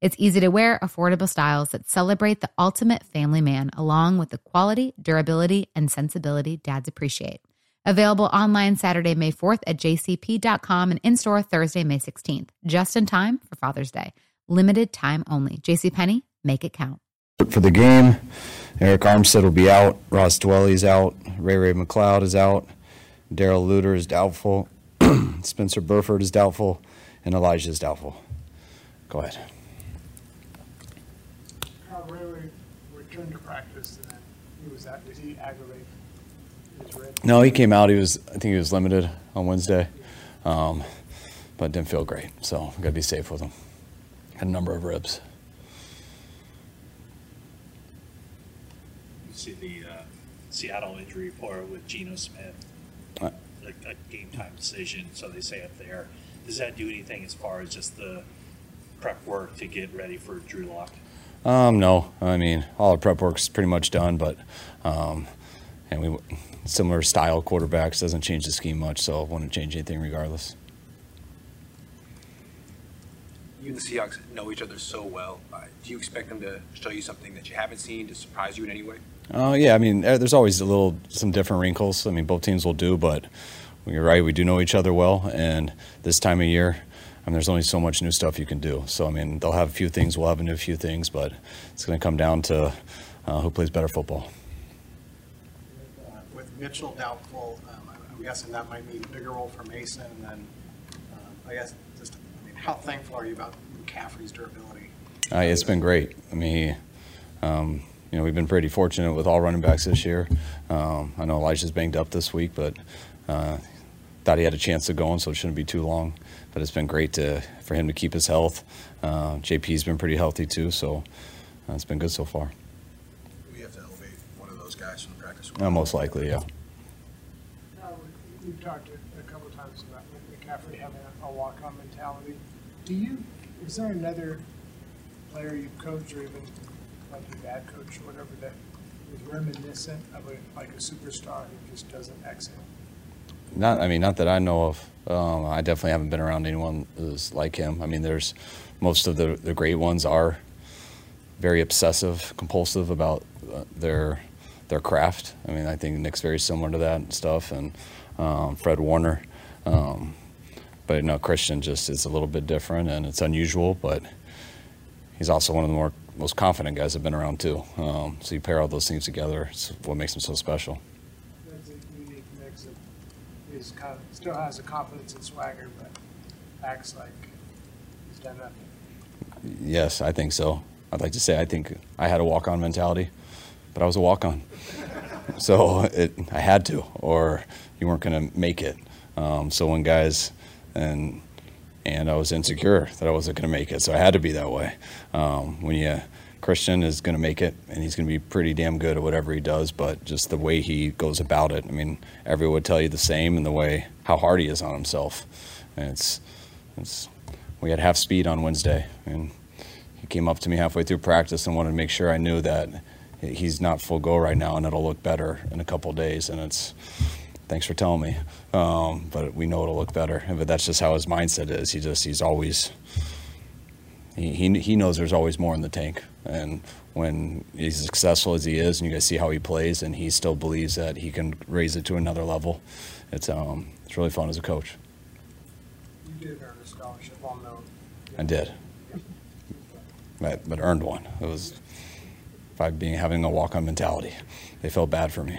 It's easy to wear, affordable styles that celebrate the ultimate family man, along with the quality, durability, and sensibility dads appreciate. Available online Saturday, May 4th at jcp.com and in store Thursday, May 16th, just in time for Father's Day. Limited time only. JCPenney, make it count. For the game, Arik Armstead will be out. Ross Dwelley's out. Ray-Ray McCloud is out. Darrell Luter is doubtful. Spencer Burford is doubtful. And Elijah is doubtful. Go ahead. Returned to practice, and then he was at, did he aggravate his rib? No, he came out. He was, I think he was limited on Wednesday, um, but didn't feel great. So got to be safe with him. Had a number of ribs. You see the uh, Seattle injury report with Geno Smith, Uh, a, a game time decision. So they say up there. Does that do anything as far as just the prep work to get ready for Drew Lock? Um, no, I mean all the prep work's pretty much done, but um, and we similar style quarterbacks doesn't change the scheme much, so I wouldn't change anything regardless. You and the Seahawks know each other so well. Uh, do you expect them to show you something that you haven't seen to surprise you in any way? Oh yeah, I mean there's always a little some different wrinkles. I mean both teams will do, but you're right, we do know each other well, and this time of year. I mean, there's only so much new stuff you can do. So, I mean, they'll have a few things, we'll have a new few things, but it's going to come down to uh, who plays better football. Uh, With Mitchell doubtful, um, I'm- guessing that might mean a bigger role for Mason, and then, um, I guess, just, I mean, how thankful are you about McCaffrey's durability? Uh, it's been great. I mean, he, um, you know, we've been pretty fortunate with all running backs this year. Um, I know Elijah's banged up this week, but uh, thought he had a chance of going, so it shouldn't be too long. But it's been great to for him to keep his health. Uh, JP's been pretty healthy too, so uh, it's been good so far. We have to elevate one of those guys from the practice. Uh, most likely, yeah. We- We've talked a a couple times about McCaffrey having a- a walk-on mentality. Do you, is there another player you've coached or even like your dad coach or whatever that is reminiscent of a, like a superstar who just doesn't exhale? Not, I mean, not that I know of. Um, I definitely haven't been around anyone who's like him. I mean, there's most of the the great ones are very obsessive, compulsive about uh, their their craft. I mean, I think Nick's very similar to that and stuff, and um, Fred Warner. Um, but no, Christian just is a little bit different, and it's unusual. But he's also one of the more most confident guys I've been around too. Um, so you pair all those things together, it's what makes him so special. That's a unique mix of, he's kind of, still has a confidence and swagger, but acts like he's done nothing. Yes, I think so. I'd like to say I think I had a walk-on mentality, but I was a walk-on, so it, I had to, or you weren't going to make it. Um, so when guys and and I was insecure that I wasn't going to make it, so I had to be that way. Um, when you Christian is going to make it, and he's going to be pretty damn good at whatever he does, but just the way he goes about it. I mean, everyone would tell you the same, and the way how hard he is on himself. And it's it's we had half speed on Wednesday, and he came up to me halfway through practice and wanted to make sure I knew that he's not full go right now, and it'll look better in a couple days. And it's thanks for telling me, um, but we know it'll look better. But that's just how his mindset is. He just he's always he, he he knows there's always more in the tank, and when he's as successful as he is, and you guys see how he plays, and he still believes that he can raise it to another level. It's um it's really fun as a coach. You did earn a scholarship, note. I did. but, but earned one. It was by being having a walk-on mentality. They felt bad for me.